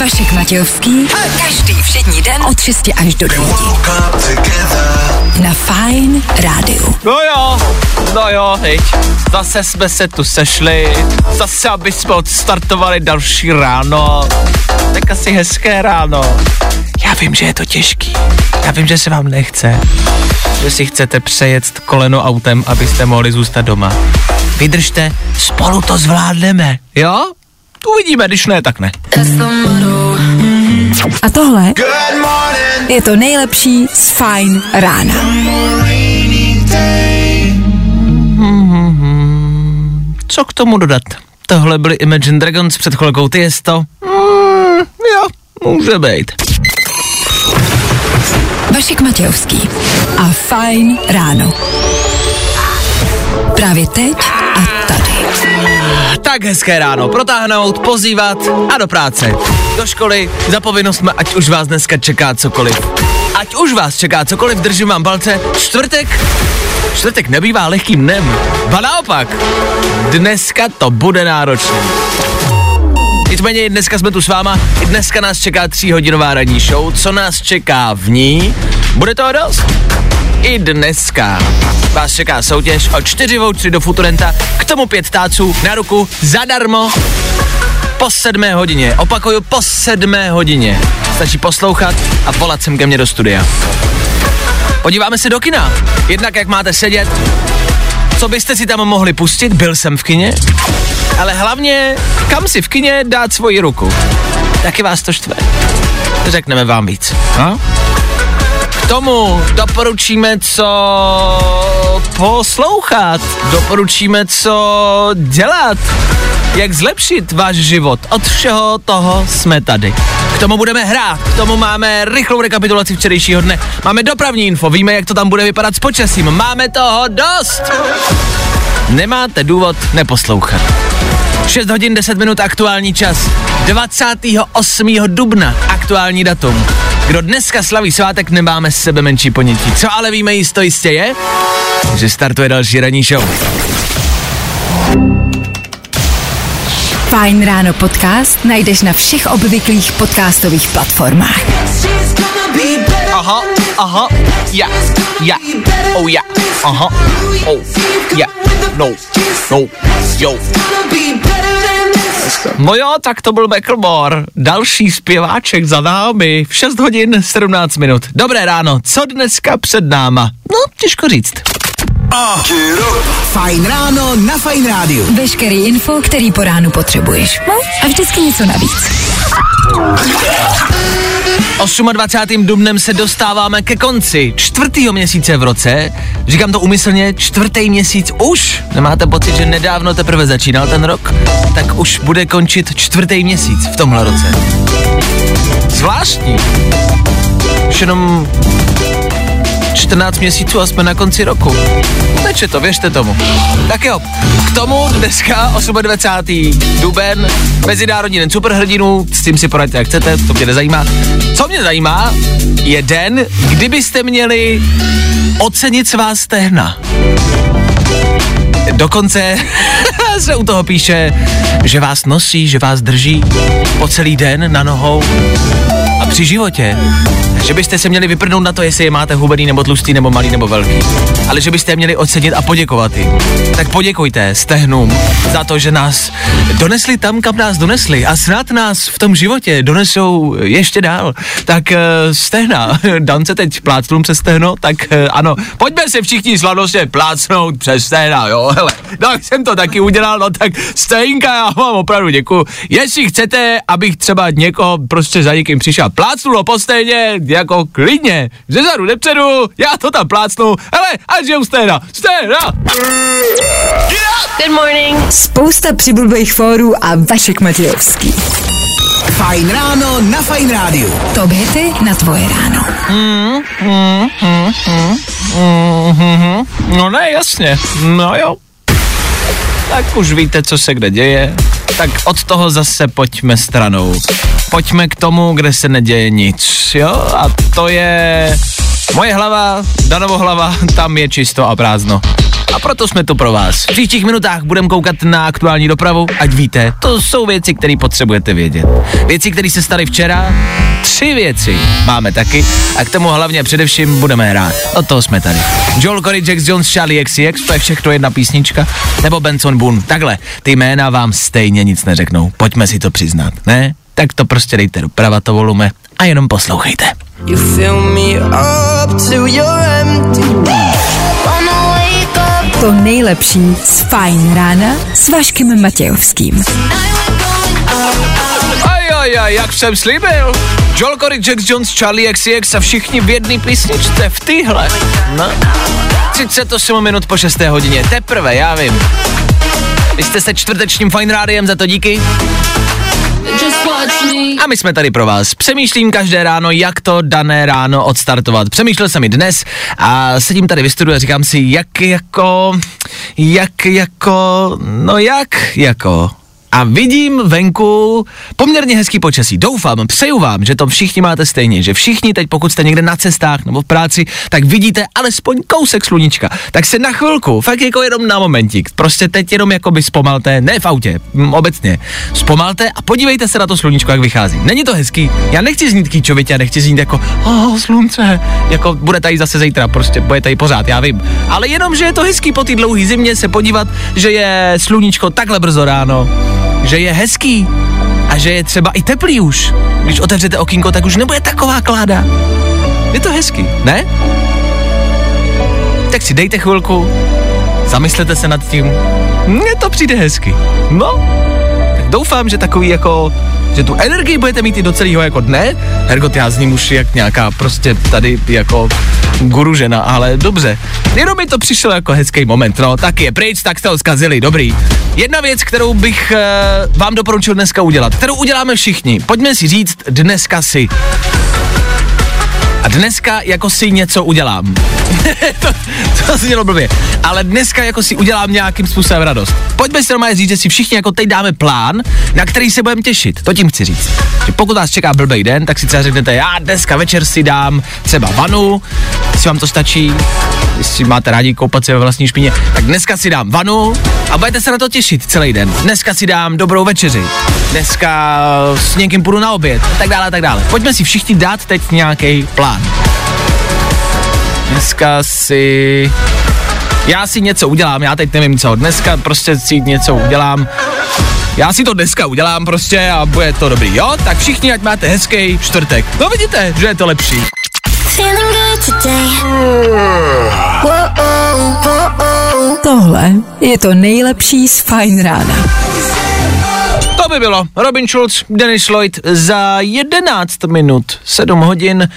Vašek Matějovský. Každý všední den od 6 až do 9. Na Fajn rádiu. No jo, no jo, hej. Zase jsme se tu sešli, zase aby jsme odstartovali další ráno. Tak asi hezké ráno. Já vím, že je to těžký. Já vím, že se vám nechce. Že si chcete přejet koleno autem, abyste mohli zůstat doma. Vydržte, spolu to zvládneme, jo? Uvidíme, když ne, tak ne. A tohle je to nejlepší z Fajn rána. Co k tomu dodat? Tohle byly Imagine Dragons před chvilkou, ty jest to? Mm, jo, může být. Vašek Matějovský a Fajn ráno. Právě teď. Tak hezké ráno, protáhnout, pozývat a do práce. Do školy, za povinnostmi, ať už vás dneska čeká cokoliv. Ať už vás čeká cokoliv, držím vám palce. Čtvrtek, čtvrtek nebývá lehkým dnem. Ba naopak, dneska to bude náročné. Nicméně dneska jsme tu s váma, i dneska nás čeká tříhodinová ranní show. Co nás čeká v ní? Bude toho dost? I dneska vás čeká soutěž o čtyři vouchery do Futurenta, k tomu pět táců na ruku zadarmo po sedmé hodině. Opakuju, po sedmé hodině. Stačí poslouchat a volat sem ke mně do studia. Podíváme se do kina. Jednak jak máte sedět, co byste si tam mohli pustit, byl jsem v kině, ale hlavně, kam si v kině dát svoji ruku. Taky vás to štve. Řekneme vám víc. No? K tomu doporučíme, co poslouchat, doporučíme, co dělat, jak zlepšit váš život. Od všeho toho jsme tady. K tomu budeme hrát, k tomu máme rychlou rekapitulaci včerejšího dne, máme dopravní info, víme, jak to tam bude vypadat s počasím, máme toho dost. Nemáte důvod neposlouchat. 6 hodin 10 minut aktuální čas. 28. dubna aktuální datum. Kdo dneska slaví svátek, nemáme s sebe menší ponětí. Co ale víme jisto jistě je, že startuje další ranní show. Fajn ráno podcast najdeš na všech obvyklých podcastových platformách. Aha, aha, ja, ja, oh ja, aha, oh, ja, no, no, jo. No jo, tak to byl Macklemore. Další zpěváček za námi v 6 hodin 17 minut. Dobré ráno, co dneska před náma? No, těžko říct. Fajn ráno na Fajn rádiu. Veškerý info, který po ránu potřebuješ. No a vždycky něco navíc. 28. dubnem se dostáváme ke konci čtvrtého měsíce v roce. Říkám to umyslně, čtvrtý měsíc už. Nemáte pocit, že nedávno teprve začínal ten rok? Tak už bude končit čtvrtý měsíc v tomhle roce. Zvláštní. Už jenom 14 měsíců a jsme na konci roku. Neče to, věřte tomu. Tak jo, k tomu dneska 28. duben, Mezinárodní den superhrdinů, s tím si poradíte jak chcete, to mě nezajímá. Co mě zajímá, je den, kdybyste měli ocenit svá stehna. Dokonce se u toho píše, že vás nosí, že vás drží po celý den na nohou a při životě. Že byste se měli vyprdnout na to, jestli je máte hubený nebo tlustý nebo malý nebo velký. Ale že byste je měli ocenit a poděkovat jim. Tak poděkujte stehnům za to, že nás donesli tam, kam nás donesli a snad nás v tom životě donesou ještě dál. Tak uh, stehna, se teď plácnul přes stehno, tak uh, ano, pojďme se všichni slavnostně plácnout přes stehna, jo, hele. No, jak jsem to taky udělal, no tak stejnka, já vám opravdu děkuju. Jestli chcete, abych třeba někoho prostě za někým přišel plácnulo po stejně, jako klidně, ze zadu nepředu, já to tam plácnu, hele, ať žijou stehna, stehna. Good morning. Spousta přibulbých fórů a Vašek Matějovský. Fajn ráno na Fajn rádiu. Top hity na tvoje ráno. No ne, jasně, no jo. Tak už víte, co se kde děje. Tak od toho zase pojďme stranou. Pojďme k tomu, kde se neděje nic, jo? A to je moje hlava, Danovo hlava, tam je čisto a prázdno. A proto jsme tu pro vás. V příštích minutách budeme koukat na aktuální dopravu, ať víte, to jsou věci, které potřebujete vědět. Věci, které se staly včera, tři věci máme taky a k tomu hlavně především budeme hrát. Od toho jsme tady. Joel Corey, Jack Jones, Charlie XCX, to je všechno jedna písnička, nebo Benson Boone. Takhle, ty jména vám stejně nic neřeknou, pojďme si to přiznat, ne? Tak to prostě dejte doprava to volume a jenom poslouchejte. You fill me up till you're empty. To nejlepší z Fajn rána s Vaškem Matějovským. Aj, aj, aj, jak jsem slíbil. Joel Corey, Jack Jones, Charlie XCX a všichni v jedné písničce, v týhle. No. 38 minut po 6. hodině, teprve, já vím. Vy jste se čtvrtečním Fine Rádiem, za to díky. A my jsme tady pro vás. Přemýšlím každé ráno, jak to dané ráno odstartovat. Přemýšlel jsem i dnes a sedím tady ve studiu a říkám si, jak jako, jak jako, no jak jako, a vidím venku poměrně hezký počasí. Doufám, přeju vám, že to všichni máte stejně, že všichni teď, pokud jste někde na cestách nebo v práci, tak vidíte alespoň kousek sluníčka. Tak se na chvilku, fakt jako jenom na momentík, prostě teď jenom jako by zpomalte, ne v autě, m, obecně, zpomalte a podívejte se na to sluníčko, jak vychází. Není to hezký? Já nechci znít kýčovitě, já nechci znít jako, oh, slunce, jako bude tady zase zítra, prostě bude tady pořád, já vím. Ale jenom, že je to hezký po té dlouhé zimě se podívat, že je sluníčko takhle brzo ráno, že je hezký a že je třeba i teplý už. Když otevřete okýnko, tak už nebude taková kláda. Je to hezký, ne? Tak si dejte chvilku, zamyslete se nad tím. Mně to přijde hezky. No, doufám, že takový jako, že tu energii budete mít i do celého jako dne. Hergot, já z ním už jak nějaká prostě tady jako guru žena, ale dobře. Jenom mi to přišlo jako hezký moment, no, tak je pryč, tak jste ho zkazili, dobrý. Jedna věc, kterou bych uh, vám doporučil dneska udělat, kterou uděláme všichni. Pojďme si říct dneska si. A dneska jako si něco udělám. to, to znělo blbě. Ale dneska jako si udělám nějakým způsobem radost. Pojďme si normálně říct, že si všichni jako teď dáme plán, na který se budeme těšit. To tím chci říct. Že pokud vás čeká blbý den, tak si třeba řeknete, já dneska večer si dám třeba vanu, jestli vám to stačí, jestli máte rádi koupat se ve vlastní špině, tak dneska si dám vanu a budete se na to těšit celý den. Dneska si dám dobrou večeři. Dneska s někým půjdu na oběd a tak dále a tak dále. Pojďme si všichni dát teď nějaký plán. Dneska si... Já si něco udělám, já teď nevím co. Dneska prostě si něco udělám. Já si to dneska udělám prostě a bude to dobrý, jo? Tak všichni, ať máte hezký čtvrtek. No vidíte, že je to lepší. Tohle je to nejlepší z Fajn rána. To by bylo. Robin Schulz, Dennis Lloyd za 11 minut, 7 hodin,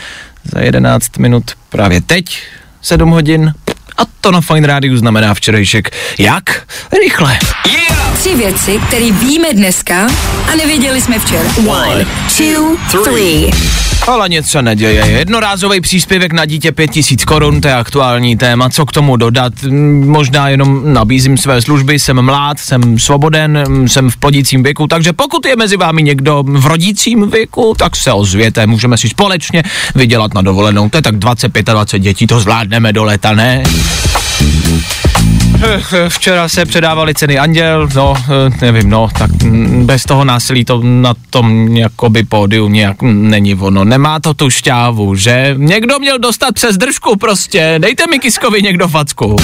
za 11 minut právě teď, 7 hodin. A to na Fine Rádiu znamená včerejšek. Jak? Rychle. Tři věci, které víme dneska a nevěděli jsme včera. One, two, three. Ale nic se neděje. Jednorázový příspěvek na dítě 5000 korun, to je aktuální téma. Co k tomu dodat? Mm, Možná jenom nabízím své služby, jsem mlád, jsem svoboden, mm, jsem v plodícím věku, takže pokud je mezi vámi někdo v rodícím věku, tak se ozvěte, můžeme si společně vydělat na dovolenou. To je tak 20-25 dětí, to zvládneme do léta, ne? Včera se předávali ceny Anděl, no, eh, nevím, no, tak mm, bez toho násilí to na tom jakoby pódiu nějak není ono. Nemá to tu šťávu, že? Někdo měl dostat přes držku prostě, dejte mi Kiskovi někdo facku.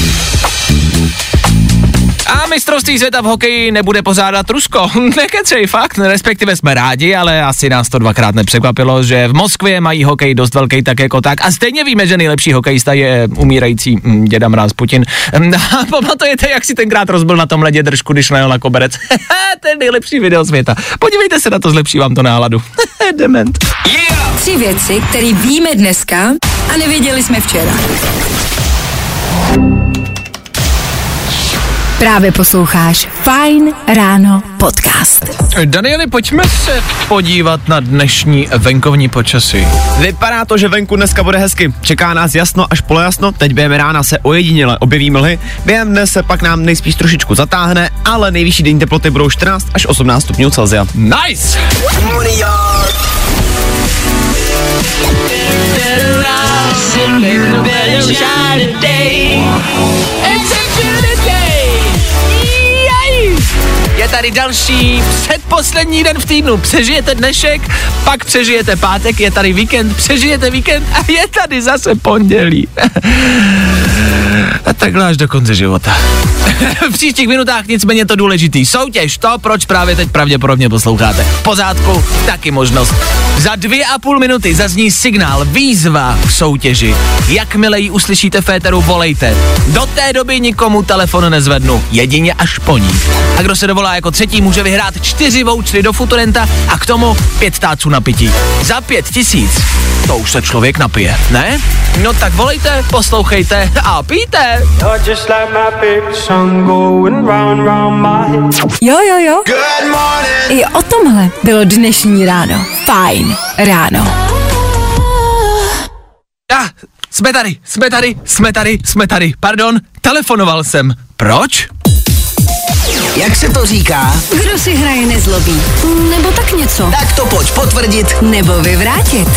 A mistrovství světa v hokeji nebude pořádat Rusko. Nekecej, fakt, respektive jsme rádi, ale asi nás to dvakrát nepřekvapilo, že v Moskvě mají hokej dost velký tak jako tak. A stejně víme, že nejlepší hokejista je umírající mm, děda Mráz Putin. A pamatujete, jak si tenkrát rozbil na tom ledě držku, když najel na koberec? to je nejlepší video světa. Podívejte se na to, zlepší vám to náladu. Dement. Tři věci, které víme dneska a nevěděli jsme včera. Právě posloucháš Fine Ráno podcast. Danieli, pojďme se podívat na dnešní venkovní počasí. Vypadá to, že venku dneska bude hezky. Čeká nás jasno až polojasno, teď během rána se ojediněle objeví mlhy, během dne se pak nám nejspíš trošičku zatáhne, ale nejvyšší denní teploty budou 14 až 18 stupňů Celsia. Nice! Je tady další předposlední den v týdnu. Přežijete dnešek, pak přežijete pátek, je tady víkend, přežijete víkend a je tady zase pondělí. A takhle až do konce života. v příštích minutách nicméně to důležitý. Soutěž, to, proč právě teď pravděpodobně posloucháte. V pořádku, taky možnost. Za dvě a půl minuty zazní signál, výzva k soutěži. Jakmile ji uslyšíte Féteru, volejte. Do té doby nikomu telefon nezvednu, jedině až po ní. A kdo se dovolá jako třetí, může vyhrát čtyři vouchery do Futurenta a k tomu pět táců na pití. Za pět tisíc. To už se člověk napije, ne? No tak volejte, poslouchejte a pijte. Head. Jo, jo, jo. I o tomhle bylo dnešní ráno. Fajn ráno. Ah, jsme tady, jsme tady, jsme tady, jsme tady. Pardon, telefonoval jsem. Proč? Jak se to říká? Kdo si hraje nezlobí? Nebo tak něco. Tak to pojď potvrdit. Nebo vyvrátit.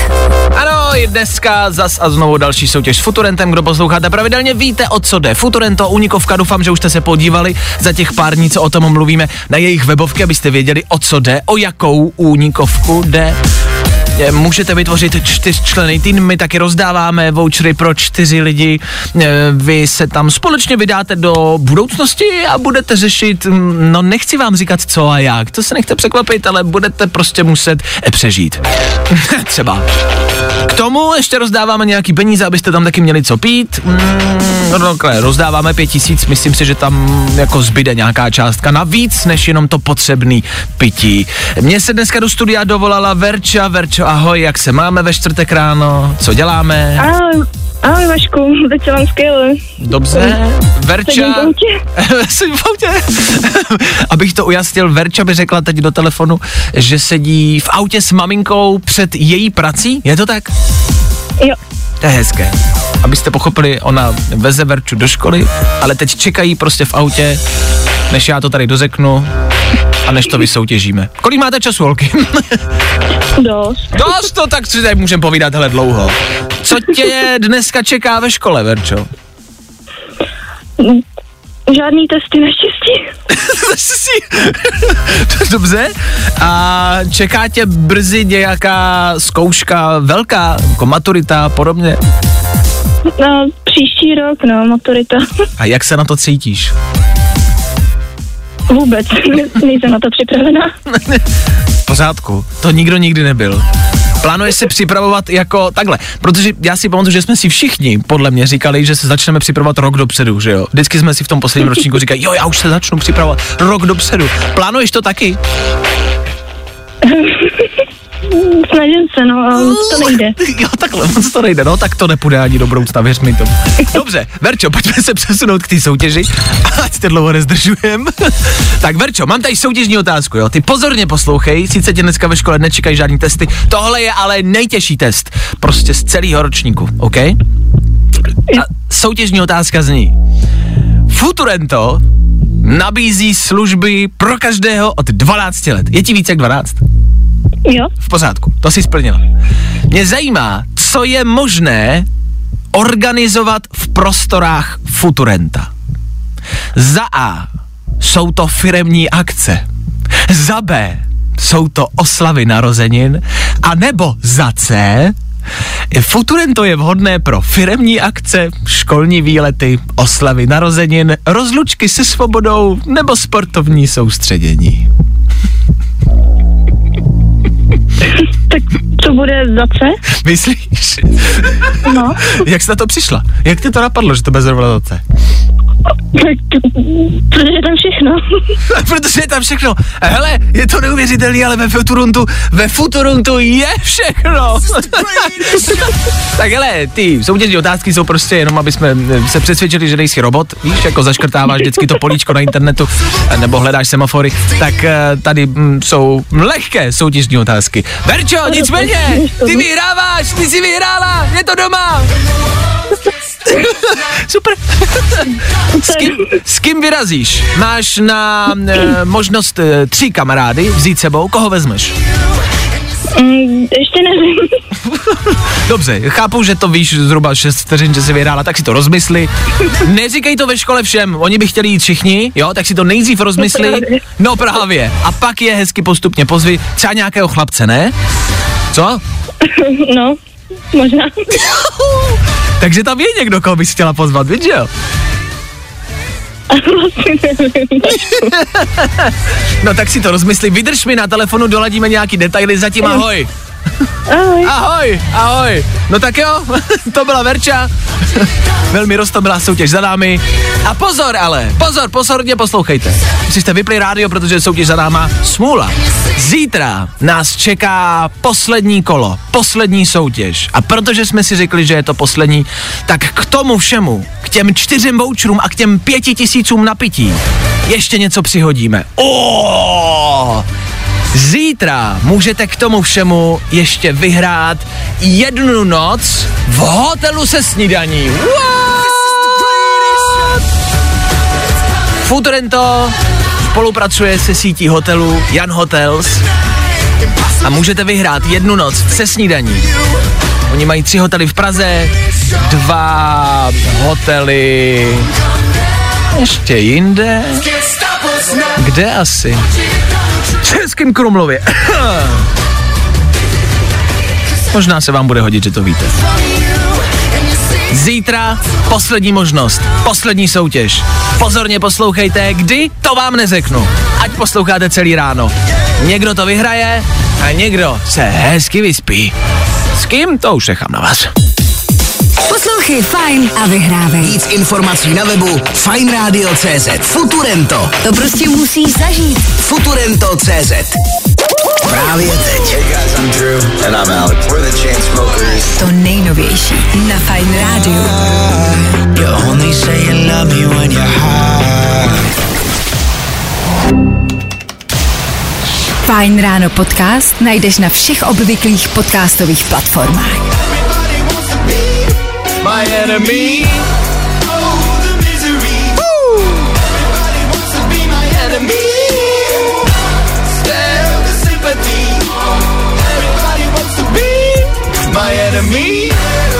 Ano, je dneska zas a znovu další soutěž s Futurentem. Kdo posloucháte pravidelně, víte, o co jde. Futurento, Unikovka, doufám, že už jste se podívali za těch pár dní, co o tom mluvíme, na jejich webovky, abyste věděli, o co jde, o jakou Unikovku jde. Je, Můžete vytvořit čtyřčlený tým, my taky rozdáváme vouchery pro čtyři lidi. E, Vy se tam společně vydáte do budoucnosti a budete řešit, mm, no nechci vám říkat co a jak, to se nechte překvapit, ale budete prostě muset e, přežít. Třeba. K tomu ještě rozdáváme nějaký peníze, abyste tam taky měli co pít. Mm, no takhle, rozdáváme pět tisíc, myslím si, že tam jako zbyde nějaká částka navíc, než jenom to potřebný pití. Mně se dneska do studia dovolala Verča. Verčo, ahoj, jak se máme ve čtvrtek ráno? Co děláme? Ahoj, ahoj Vašku, vám skvěle. Dobře. Verča... Sedím v autě. Sedím v autě. Abych to ujasnil, Verča by řekla teď do telefonu, že sedí v autě s maminkou před její prací. Je to tak? Jo, To je hezké. Abyste pochopili, ona veze Verču do školy, ale teď čekají prostě v autě, než já to tady dozeknu a než to vysoutěžíme. Kolik máte času, holky? dost. Dost to, tak si tady můžeme povídat hele dlouho. Co tě dneska čeká ve škole, Verčo? Žádný testy naštěstí. Dobře. A čeká tě brzy nějaká zkouška velká, jako maturita a podobně? No, příští rok, no, maturita. A jak se na to cítíš? Vůbec, nejsem na to připravená. V pořádku, to nikdo nikdy nebyl. Plánuješ se připravovat jako takhle, protože já si pamatuju, že jsme si všichni podle mě říkali, že se začneme připravovat rok dopředu, že jo? Vždycky jsme si v tom posledním ročníku říkali, jo, já už se začnu připravovat rok dopředu. Plánuješ to taky? Snažím se, no, ale to nejde. Jo, takhle moc to nejde, no, tak to nepůjde ani do budoucna, věř mi tomu. Dobře, Verčo, pojďme se přesunout k té soutěži, ať te dlouho nezdržujem. tak Verčo, mám tady soutěžní otázku, jo, ty pozorně poslouchej, sice tě dneska ve škole nečekají žádný testy, tohle je ale nejtěžší test, prostě z celého ročníku, OK? A soutěžní otázka zní, Futurento nabízí služby pro každého od 12 let. Je ti více jak 12? Jo, V pořádku, to si splnila. Mě zajímá, co je možné organizovat v prostorách Futurenta. Za A jsou to firemní akce. Za B jsou to oslavy narozenin. A nebo za C Futurento je vhodné pro firemní akce, školní výlety, oslavy narozenin, rozlučky se svobodou nebo sportovní soustředění. Bude za C? Myslíš? No, Jak jsi na to přišla? Jak ti to napadlo, že to bez zrovna za C? Tak, protože tam všichni všechno. Protože je tam všechno. Hele, je to neuvěřitelný, ale ve Futuruntu, ve Futuruntu je všechno. tak hele, ty soutěžní otázky jsou prostě jenom, aby jsme eh, se přesvědčili, že nejsi robot, víš, jako zaškrtáváš vždycky to políčko na internetu, eh, nebo hledáš semafory, tak eh, tady mm, jsou lehké soutěžní otázky. Verčo, nicméně, ty vyhráváš, ty jsi vyhrála, je to doma. Super. S kým, s kým vyrazíš? Máš na e, možnost e, tři kamarády vzít sebou, koho vezmeš? Mm, ještě nevím. Dobře, chápu, že to víš zhruba 6 vteřin, že jsi vyhrála, tak si to rozmysli. Neříkej to ve škole všem, oni by chtěli jít všichni, jo, tak si to nejdřív rozmysli. právě. No právě. A pak je hezky postupně pozvi, třeba nějakého chlapce, ne? Co? No, možná. Takže tam je někdo, koho bys chtěla pozvat, víš, jo? No tak si to rozmysli, vydrž mi na telefonu, doladíme nějaký detaily, zatím ahoj. Ahoj. Ahoj, ahoj. No tak jo, to byla Verča. Velmi roztomilá soutěž za námi. A pozor ale, pozor, pozorně poslouchejte. Si jste vypli rádio, protože soutěž za náma smůla. Zítra nás čeká poslední kolo, poslední soutěž. A protože jsme si řekli, že je to poslední, tak k tomu všemu, k těm čtyřem voucherům a k těm pěti tisícům napití, ještě něco přihodíme. Oh! Zítra můžete k tomu všemu ještě vyhrát jednu noc v hotelu se snídaní. What? Futurento spolupracuje se sítí hotelů Jan Hotels a můžete vyhrát jednu noc se snídaní. Oni mají tři hotely v Praze, dva hotely ještě jinde. Kde asi? Českém Krumlově. Možná se vám bude hodit, že to víte. Zítra poslední možnost, poslední soutěž. Pozorně poslouchejte, kdy to vám neřeknu. Ať posloucháte celý ráno. Někdo to vyhraje a někdo se hezky vyspí. S kým? To už nechám na vás. Poslouchej Fajn a vyhrávej. Víc informací na webu fajnradio.cz Futurento. To prostě musíš zažít. Futurento.cz Právě teď. Hey guys, I'm Drew. And I'm Alex. We're the Chainsmokers. To nejnovější na Fajn rádiu. You only say you love me when you're high. Fajn ráno podcast najdeš na všech obvyklých podcastových platformách. My enemy.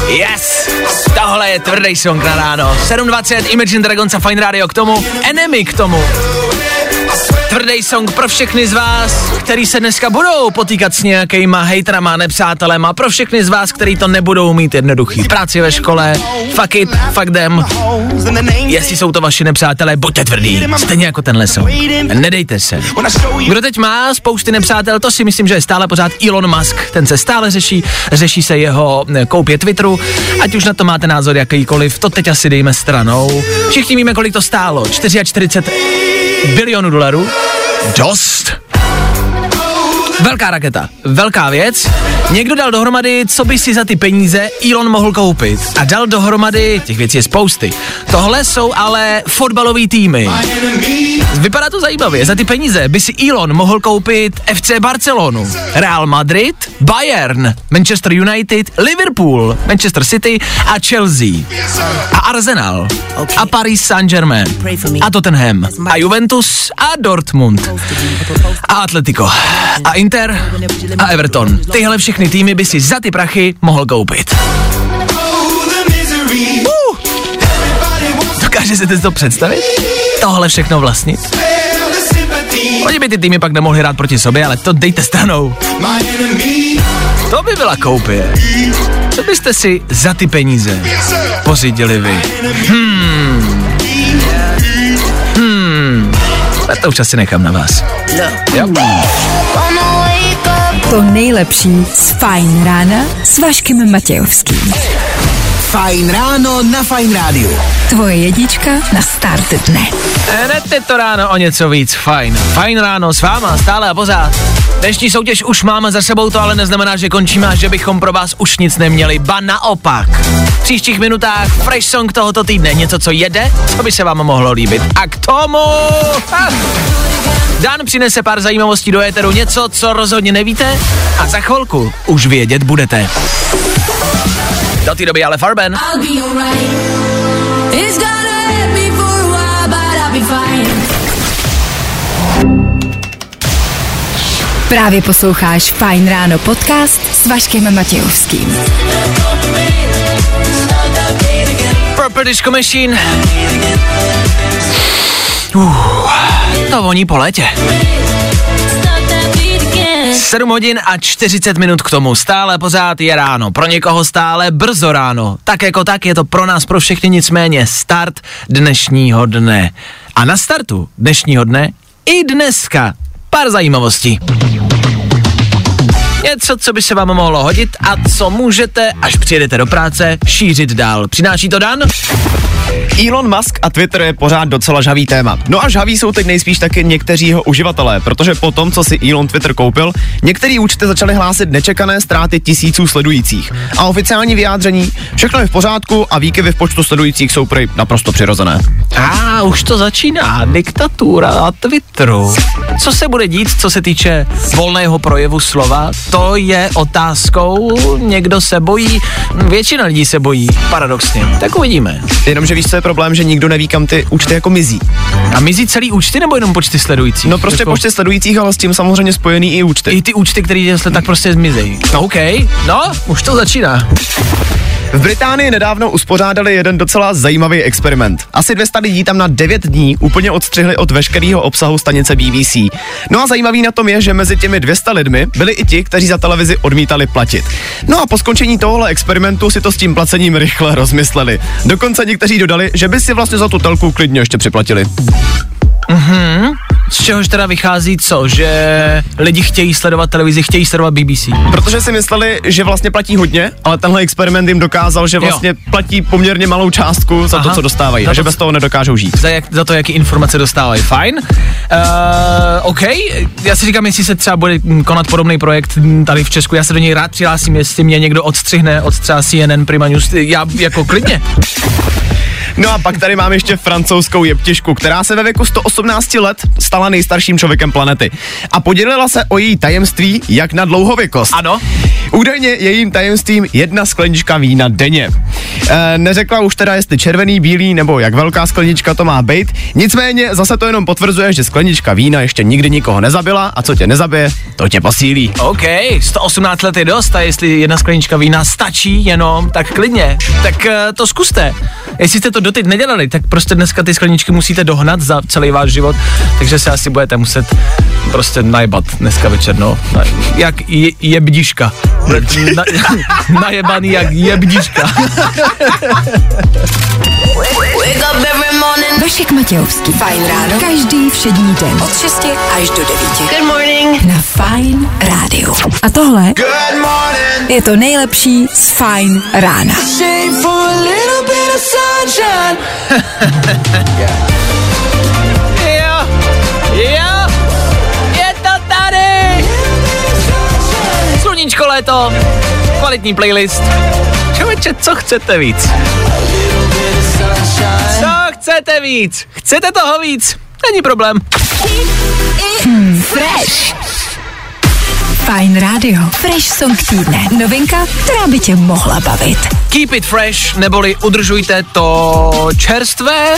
Yes! Tohle je tvrdý song na ráno. 7.20, Imagine Dragons a Fine Radio k tomu, Enemy k tomu. Tvrdý song pro všechny z vás, který se dneska budou potýkat s nějakýma hejtrama, nepřátelema, pro všechny z vás, který to nebudou mít jednoduchý. Práci ve škole, fuck it, fuck them. Jestli jsou to vaši nepřátelé, buďte tvrdý, stejně jako tenhle song. Nedejte se. Kdo teď má spousty nepřátel, to si myslím, že je stále pořád Elon Musk. Ten se stále řeší, řeší se jeho eh, koupě Twitteru. Ať už na to máte názor jakýkoliv, to teď asi dejme stranou. Všichni víme, kolik to stálo. 44 bilionů dolarů. Dost. Velká raketa, velká věc. Někdo dal dohromady, co by si za ty peníze Elon mohl koupit. A dal dohromady, těch věcí je spousty. Tohle jsou ale fotbalové týmy. Vypadá to zajímavě. Za ty peníze by si Elon mohl koupit FC Barcelonu, Real Madrid, Bayern, Manchester United, Liverpool, Manchester City a Chelsea. A Arsenal. A Paris Saint-Germain. A Tottenham. A Juventus a Dortmund. A Atletico. A Inter. A Everton. Tyhle všechny týmy by si za ty prachy mohl koupit. Uh. Dokáže si to představit? Tohle všechno vlastnit? Oni by ty týmy pak nemohli hrát proti sobě, ale to dejte stranou. To by byla koupě. Co byste si za ty peníze pořídili vy? Hmm. A to už asi nechám na vás. Jo? To nejlepší z Fajn rána s Vaškem Matějovským. Fajn ráno na Fajn rádiu. Tvoje jednička na start dne. Hned je to ráno o něco víc fajn. Fajn ráno s váma stále a pořád. Dnešní soutěž už máme za sebou, to ale neznamená, že končíme a že bychom pro vás už nic neměli. Ba naopak. V příštích minutách fresh song tohoto týdne. Něco, co jede, co by se vám mohlo líbit. A k tomu... Ha, Dan přinese pár zajímavostí do éteru, něco, co rozhodně nevíte a za chvilku už vědět budete. Do té doby ale Farben. I'll be alright. It's gonna hurt me for a while, but I'll be fine. Právě posloucháš Fajn ráno podcast s Vaškem Matějovským. Purple Disco Machine. Uh, to voní po létě. 7 hodin a 40 minut k tomu. Stále pořád je ráno. Pro někoho stále brzo ráno. Tak jako tak je to pro nás, pro všechny nicméně start dnešního dne. A na startu dnešního dne i dneska pár zajímavostí. Něco, co by se vám mohlo hodit a co můžete, až přijedete do práce, šířit dál. Přináší to Dan? Elon Musk a Twitter je pořád docela žhavý téma. No a žhaví jsou teď nejspíš taky někteří jeho uživatelé, protože po tom, co si Elon Twitter koupil, některé účty začaly hlásit nečekané ztráty tisíců sledujících. A oficiální vyjádření, všechno je v pořádku a výkyvy v počtu sledujících jsou prý naprosto přirozené. A už to začíná, diktatura na Twitteru. Co se bude dít, co se týče volného projevu slova, to je otázkou, někdo se bojí, většina lidí se bojí, paradoxně. Tak uvidíme. Jenomže víš, co je problém, že nikdo neví, kam ty účty jako mizí. A mizí celý účty nebo jenom počty sledujících? No prostě jako, počty sledujících, ale s tím samozřejmě spojený i účty. I ty účty, které tak prostě zmizejí. No, OK, no, už to začíná. V Británii nedávno uspořádali jeden docela zajímavý experiment. Asi 200 lidí tam na 9 dní úplně odstřihli od veškerého obsahu stanice BBC. No a zajímavý na tom je, že mezi těmi 200 lidmi byli i ti, kteří za televizi odmítali platit. No a po skončení tohohle experimentu si to s tím placením rychle rozmysleli. Dokonce někteří dodali, že by si vlastně za tu telku klidně ještě připlatili. Z čehož teda vychází co? Že lidi chtějí sledovat televizi, chtějí sledovat BBC. Protože si mysleli, že vlastně platí hodně, ale tenhle experiment jim dokázal, že vlastně platí poměrně malou částku za Aha. to, co dostávají Za a že to, bez toho nedokážou žít. Za, jak, za to, jaký informace dostávají. Fajn. Uh, OK, já si říkám, jestli se třeba bude konat podobný projekt tady v Česku, já se do něj rád přihlásím, jestli mě někdo odstřihne od třeba CNN Prima News, já jako klidně. No a pak tady mám ještě francouzskou jeptišku, která se ve věku 118 let stala nejstarším člověkem planety. A podělila se o její tajemství, jak na dlouhověkost. Ano. Údajně je jejím tajemstvím jedna sklenička vína denně. E, neřekla už teda, jestli červený, bílý nebo jak velká sklenička to má být. Nicméně zase to jenom potvrzuje, že sklenička vína ještě nikdy nikoho nezabila a co tě nezabije, to tě posílí. OK, 118 let je dost a jestli jedna sklenička vína stačí jenom, tak klidně. Tak uh, to zkuste. Jestli jste to doteď nedělali, tak prostě dneska ty skleničky musíte dohnat za celý váš život, takže se asi budete muset prostě najebat dneska večer, no. Na, jak je, jebdiška. Na, najebaný jak jebdiška. Vašek Matějovský. Fajn ráno. Každý všední den. Od 6 až do 9. Good morning. Na Fajn rádiu. A tohle je to nejlepší z Fajn rána. Jo, jo, je to tady. Sluníčko, léto, kvalitní playlist. Člověče, co chcete víc? Co chcete víc? Chcete toho víc? Není problém. Fresh. Fajn rádio. Fresh song týdne. Novinka, která by tě mohla bavit. Keep it fresh, neboli udržujte to čerstvé.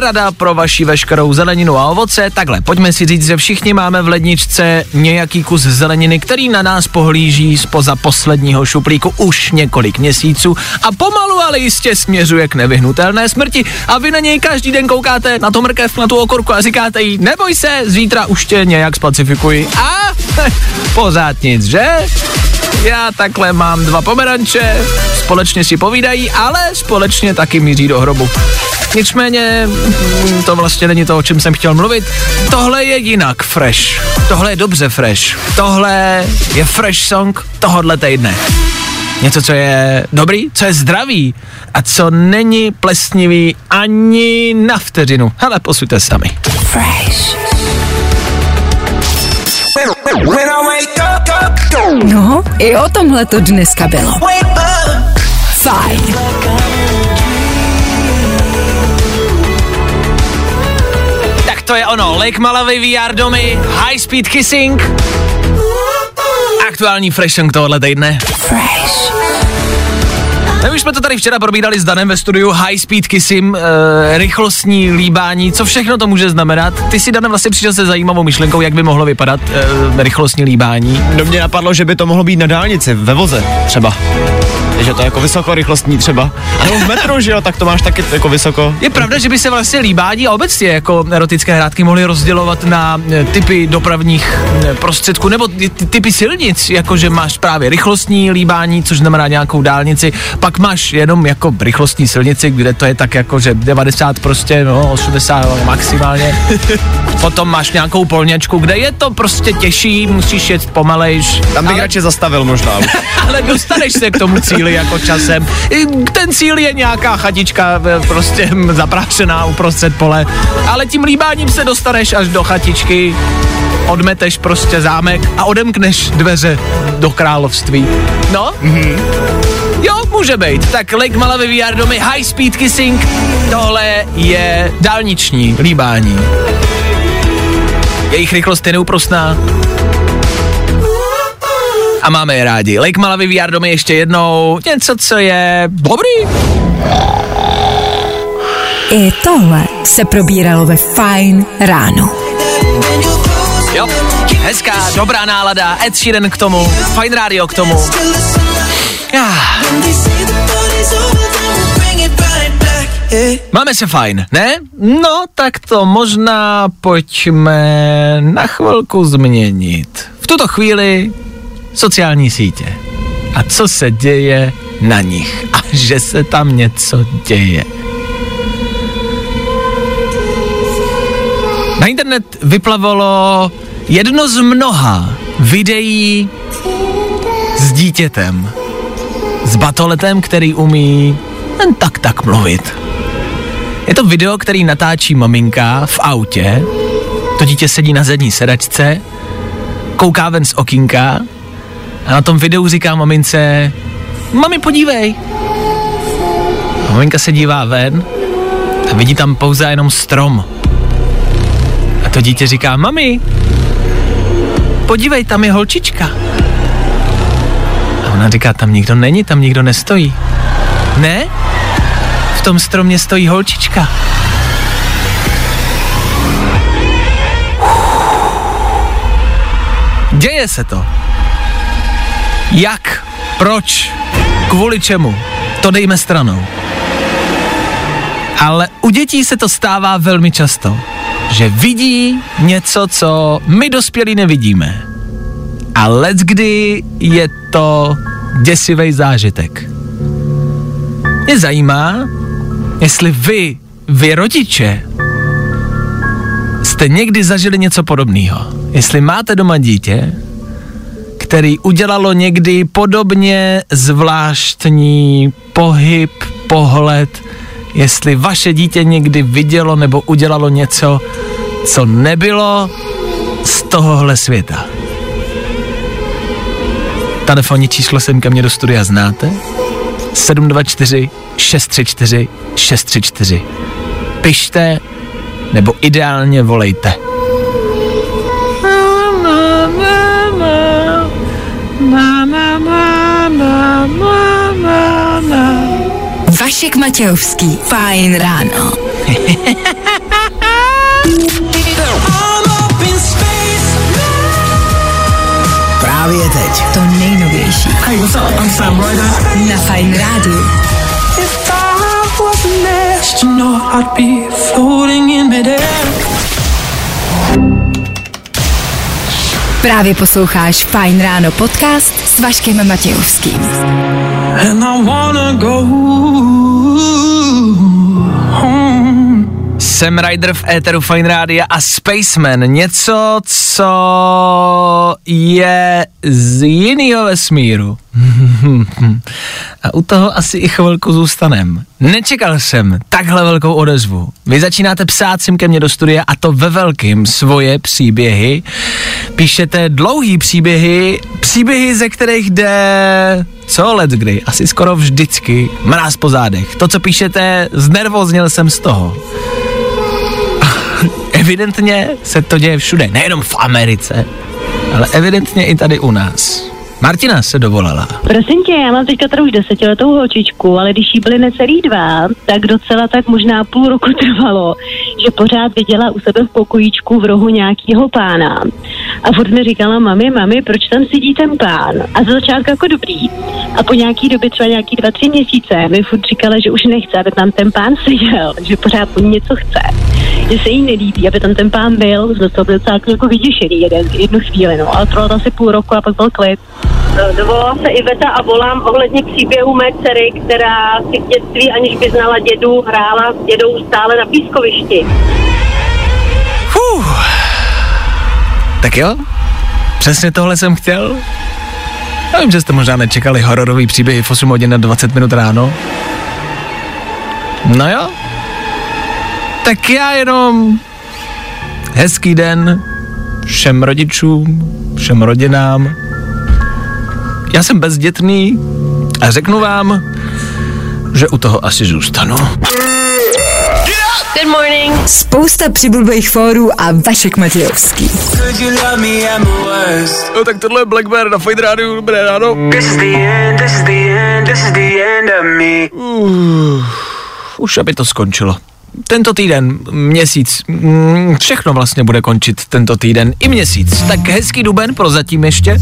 Rada pro vaši veškerou zeleninu a ovoce. Takhle, pojďme si říct, že všichni máme v ledničce nějaký kus zeleniny, který na nás pohlíží spoza posledního šuplíku už několik měsíců a pomalu, ale jistě směřuje k nevyhnutelné smrti. A vy na něj každý den koukáte na to mrkev, na tu okurku a říkáte jí, neboj se, zítra už tě nějak spacifikuji. A pořád nic, že? Já takhle mám dva pomeranče, společně si povídají, ale společně taky míří do hrobu. Nicméně, mm, to vlastně není to, o čem jsem chtěl mluvit. Tohle je jinak fresh. Tohle je dobře fresh. Tohle je fresh song tohodle týdne. Něco, co je dobrý, co je zdravý a co není plesnivý ani na vteřinu. Hele, posuďte sami. Fresh. No, i o tomhle to dneska bylo. Fajn. Tak to je ono. Lake Malawi VR domy, High Speed Kissing. Aktuální fresh song tohohle týdne. Fresh. My už jsme to tady včera probírali s Danem ve studiu High Speed Kissing, e, rychlostní líbání, co všechno to může znamenat. Ty si, Dane, vlastně přišel se zajímavou myšlenkou, jak by mohlo vypadat e, rychlostní líbání. No mě napadlo, že by to mohlo být na dálnici, ve voze třeba. Že to je jako vysokorychlostní třeba. A nebo v metru, že jo, tak to máš taky jako vysoko. Je pravda, že by se vlastně líbání a obecně jako erotické hrátky mohly rozdělovat na e, typy dopravních e, prostředků nebo ty- ty- typy silnic, jakože máš právě rychlostní líbání, což znamená nějakou dálnici, pak máš jenom jako rychlostní silnici, kde to je tak jako, že 90 prostě, no 80 no, maximálně. Potom máš nějakou polněčku, kde je to prostě těžší, musíš jet pomalejš. Tam bych ale- radši zastavil možná. ale dostaneš se k tomu cíli jako časem. Ten cíl je nějaká chatička eh, prostě zaprášená uprostřed pole, ale tím líbáním se dostaneš až do chatičky, odmeteš prostě zámek a odemkneš dveře do království. No? Mm-hmm. Jo, může být. Tak Lake Malawi VR domy, High Speed Kissing, tohle je dálniční líbání. Jejich rychlost je neúprostná, a máme je rádi. Lake Malawi VR domy ještě jednou, něco, co je dobrý. I tohle se probíralo ve Fajn ráno. Jo, hezká, dobrá nálada, Ed Sheeran k tomu, Fine Radio k tomu. Ah. Máme se fajn, ne? No, tak to možná pojďme na chvilku změnit. V tuto chvíli sociální sítě. A co se děje na nich? A že se tam něco děje. Na internet vyplavalo jedno z mnoha videí s dítětem. S batoletem, který umí jen tak tak mluvit. Je to video, který natáčí maminka v autě. To dítě sedí na zadní sedačce, kouká ven z okýnka a na tom videu říká mamince Mami, podívej. A maminka se dívá ven a vidí tam pouze jenom strom. A to dítě říká, mami, podívej, tam je holčička. A ona říká, tam nikdo není, tam nikdo nestojí. Ne? V tom stromě stojí holčička. Děje se to. Jak? Proč? Kvůli čemu? To dejme stranou. Ale u dětí se to stává velmi často, že vidí něco, co my dospělí nevidíme. A let kdy je to děsivý zážitek. Mě zajímá, jestli vy, vy rodiče, jste někdy zažili něco podobného. Jestli máte doma dítě, který udělalo někdy podobně zvláštní pohyb, pohled, jestli vaše dítě někdy vidělo nebo udělalo něco, co nebylo z tohohle světa. Telefonní číslo sem ke mně do studia znáte? 724 634 634. Pište nebo ideálně volejte. Vašek Matějovský. Fajn ráno. Právě teď. To nejnovější. Na Fajn rádiu. Právě posloucháš Fajn ráno podcast s Vaškem Matějovským. Sam Ryder v éteru Fine Rádia a Spaceman. Něco, co je z jiného vesmíru. a u toho asi i chvilku zůstanem. Nečekal jsem takhle velkou odezvu. Vy začínáte psát sem ke mně do studia a to ve velkým svoje příběhy. Píšete dlouhý příběhy, příběhy, ze kterých jde co let kdy, asi skoro vždycky, mráz po zádech. To, co píšete, znervozněl jsem z toho. Evidentně se to děje všude, nejenom v Americe, ale evidentně i tady u nás. Martina se dovolala. Prosím tě, já mám teďka tady už desetiletou holčičku, ale když jí byly necelý dva, tak docela tak možná půl roku trvalo, že pořád viděla u sebe v pokojíčku v rohu nějakého pána. A furt mi říkala, mami, mami, proč tam sedí ten pán? A za začátku jako dobrý. A po nějaký době, třeba nějaký dva, tři měsíce, mi furt říkala, že už nechce, aby tam ten pán seděl, že pořád po něco chce. Že se jí nelíbí, aby tam ten pán byl, z toho byl celý jako vyděšený jeden, jednu chvíli, no. Ale trvalo to asi půl roku a pak byl klid. Dovolala se Iveta a volám ohledně příběhu mé dcery, která si v dětství, aniž by znala dědu, hrála s dědou stále na pískovišti. Tak jo, přesně tohle jsem chtěl. Já vím, že jste možná nečekali hororový příběhy v 8 hodin na 20 minut ráno. No jo. Tak já jenom hezký den všem rodičům, všem rodinám. Já jsem bezdětný a řeknu vám, že u toho asi zůstanu. Good morning. Spousta přibulbých fórů a Vašek Matějovský. No tak tohle je Black Bear na Fajn Rádiu, dobré ráno. Uh, už aby to skončilo tento týden, měsíc, mm, všechno vlastně bude končit tento týden i měsíc. Tak hezký duben prozatím ještě.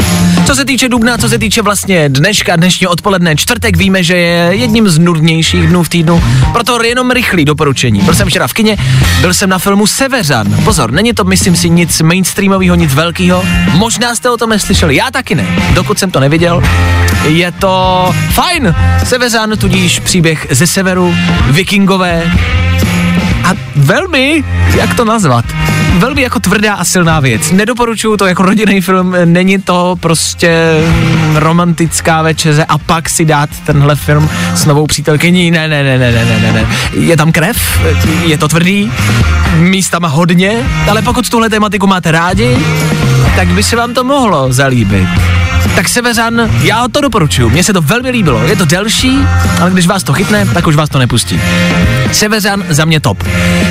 Co se týče dubna, co se týče vlastně dneška, dnešního odpoledne, čtvrtek víme, že je jedním z nudnějších dnů v týdnu, proto jenom rychlý doporučení. Byl jsem včera v kině, byl jsem na filmu Severan. Pozor, není to, myslím si, nic mainstreamového, nic velkého. Možná jste o tom neslyšeli, já taky ne, dokud jsem to neviděl. Je to fajn. Severan, tudíž příběh ze severu, vikingové, a velmi, jak to nazvat, velmi jako tvrdá a silná věc. Nedoporučuju to jako rodinný film, není to prostě romantická večeře a pak si dát tenhle film s novou přítelkyní. Ne, ne, ne, ne, ne, ne, ne. Je tam krev, je to tvrdý, místama hodně, ale pokud tuhle tematiku máte rádi, tak by se vám to mohlo zalíbit tak Severan, já to doporučuju, mně se to velmi líbilo, je to delší, ale když vás to chytne, tak už vás to nepustí. Severan za mě top.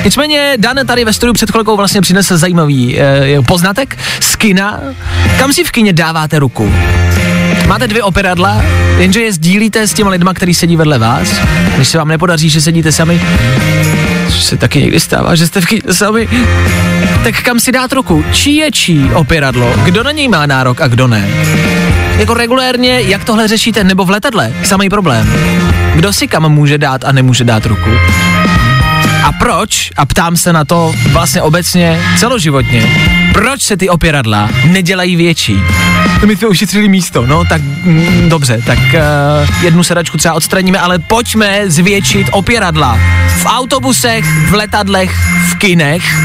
Nicméně Dan tady ve studiu před chvilkou vlastně přinesl zajímavý eh, poznatek z kina. Kam si v kině dáváte ruku? Máte dvě operadla, jenže je sdílíte s těma lidma, který sedí vedle vás. Když se vám nepodaří, že sedíte sami, což se taky někdy stává, že jste v kině sami, tak kam si dát ruku? Čí je čí opěradlo? Kdo na něj má nárok a kdo ne? Jako regulérně, jak tohle řešíte, nebo v letadle? Samý problém. Kdo si kam může dát a nemůže dát ruku? A proč, a ptám se na to vlastně obecně celoživotně, proč se ty opěradla nedělají větší? My jsme ušetřili místo, no tak mm, dobře, tak uh, jednu sedačku třeba odstraníme, ale pojďme zvětšit opěradla. V autobusech, v letadlech, v kinech,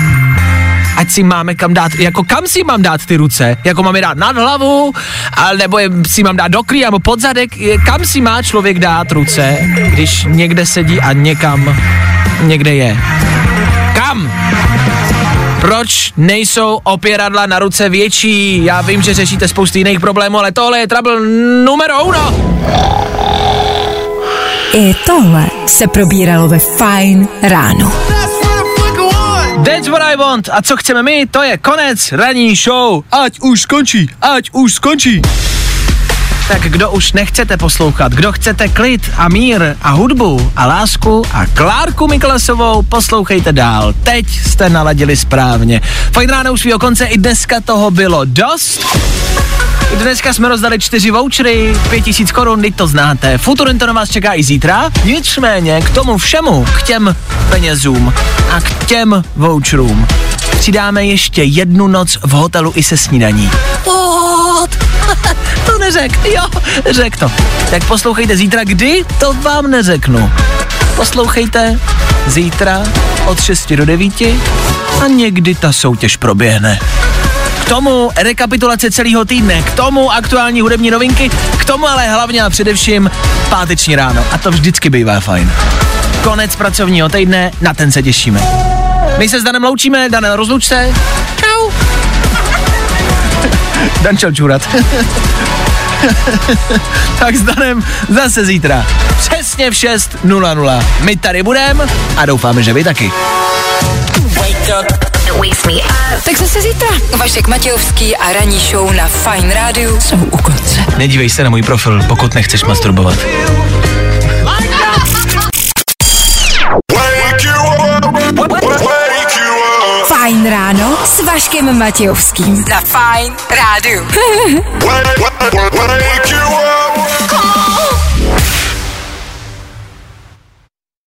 ať si máme kam dát, jako kam si mám dát ty ruce, jako mám je dát nad hlavu, nebo je, si mám dát do klí, nebo pod zadek, kam si má člověk dát ruce, když někde sedí a někam, někde je. Kam? Proč nejsou opěradla na ruce větší? Já vím, že řešíte spoustu jiných problémů, ale tohle je trouble numero uno. I tohle se probíralo ve Fine ráno. That's what I want. A co chceme my, to je konec ranní show. Ať už skončí, ať už skončí. Tak kdo už nechcete poslouchat, kdo chcete klid a mír a hudbu a lásku a Klárku Miklasovou, poslouchejte dál. Teď jste naladili správně. Fajn ráno už svýho konce, i dneska toho bylo dost. Dneska jsme rozdali čtyři vouchery, pět tisíc korun, teď to znáte. Futurento na vás čeká i zítra, nicméně k tomu všemu, k těm penězům a k těm voucherům přidáme ještě jednu noc v hotelu i se snídaní. Neřek, jo, řek to. Tak poslouchejte zítra, kdy, to vám neřeknu. Poslouchejte zítra od 6 do 9 a někdy ta soutěž proběhne. K tomu rekapitulace celého týdne, k tomu aktuální hudební novinky, k tomu ale hlavně a především páteční ráno. A to vždycky bývá fajn. Konec pracovního týdne, na ten se těšíme. My se s Danem loučíme, Dane, rozluč se. Čau. Dan čel čurat. tak s Danem zase zítra. Přesně v 6.00. My tady budeme a doufáme, že vy taky. Tak zase zítra. Vašek Matějovský a ranní show na Fine Rádiu jsou u konce. Nedívej se na můj profil, pokud nechceš masturbovat. Fajn ráno s Vaškem Matějovským. Na Fine Rádiu.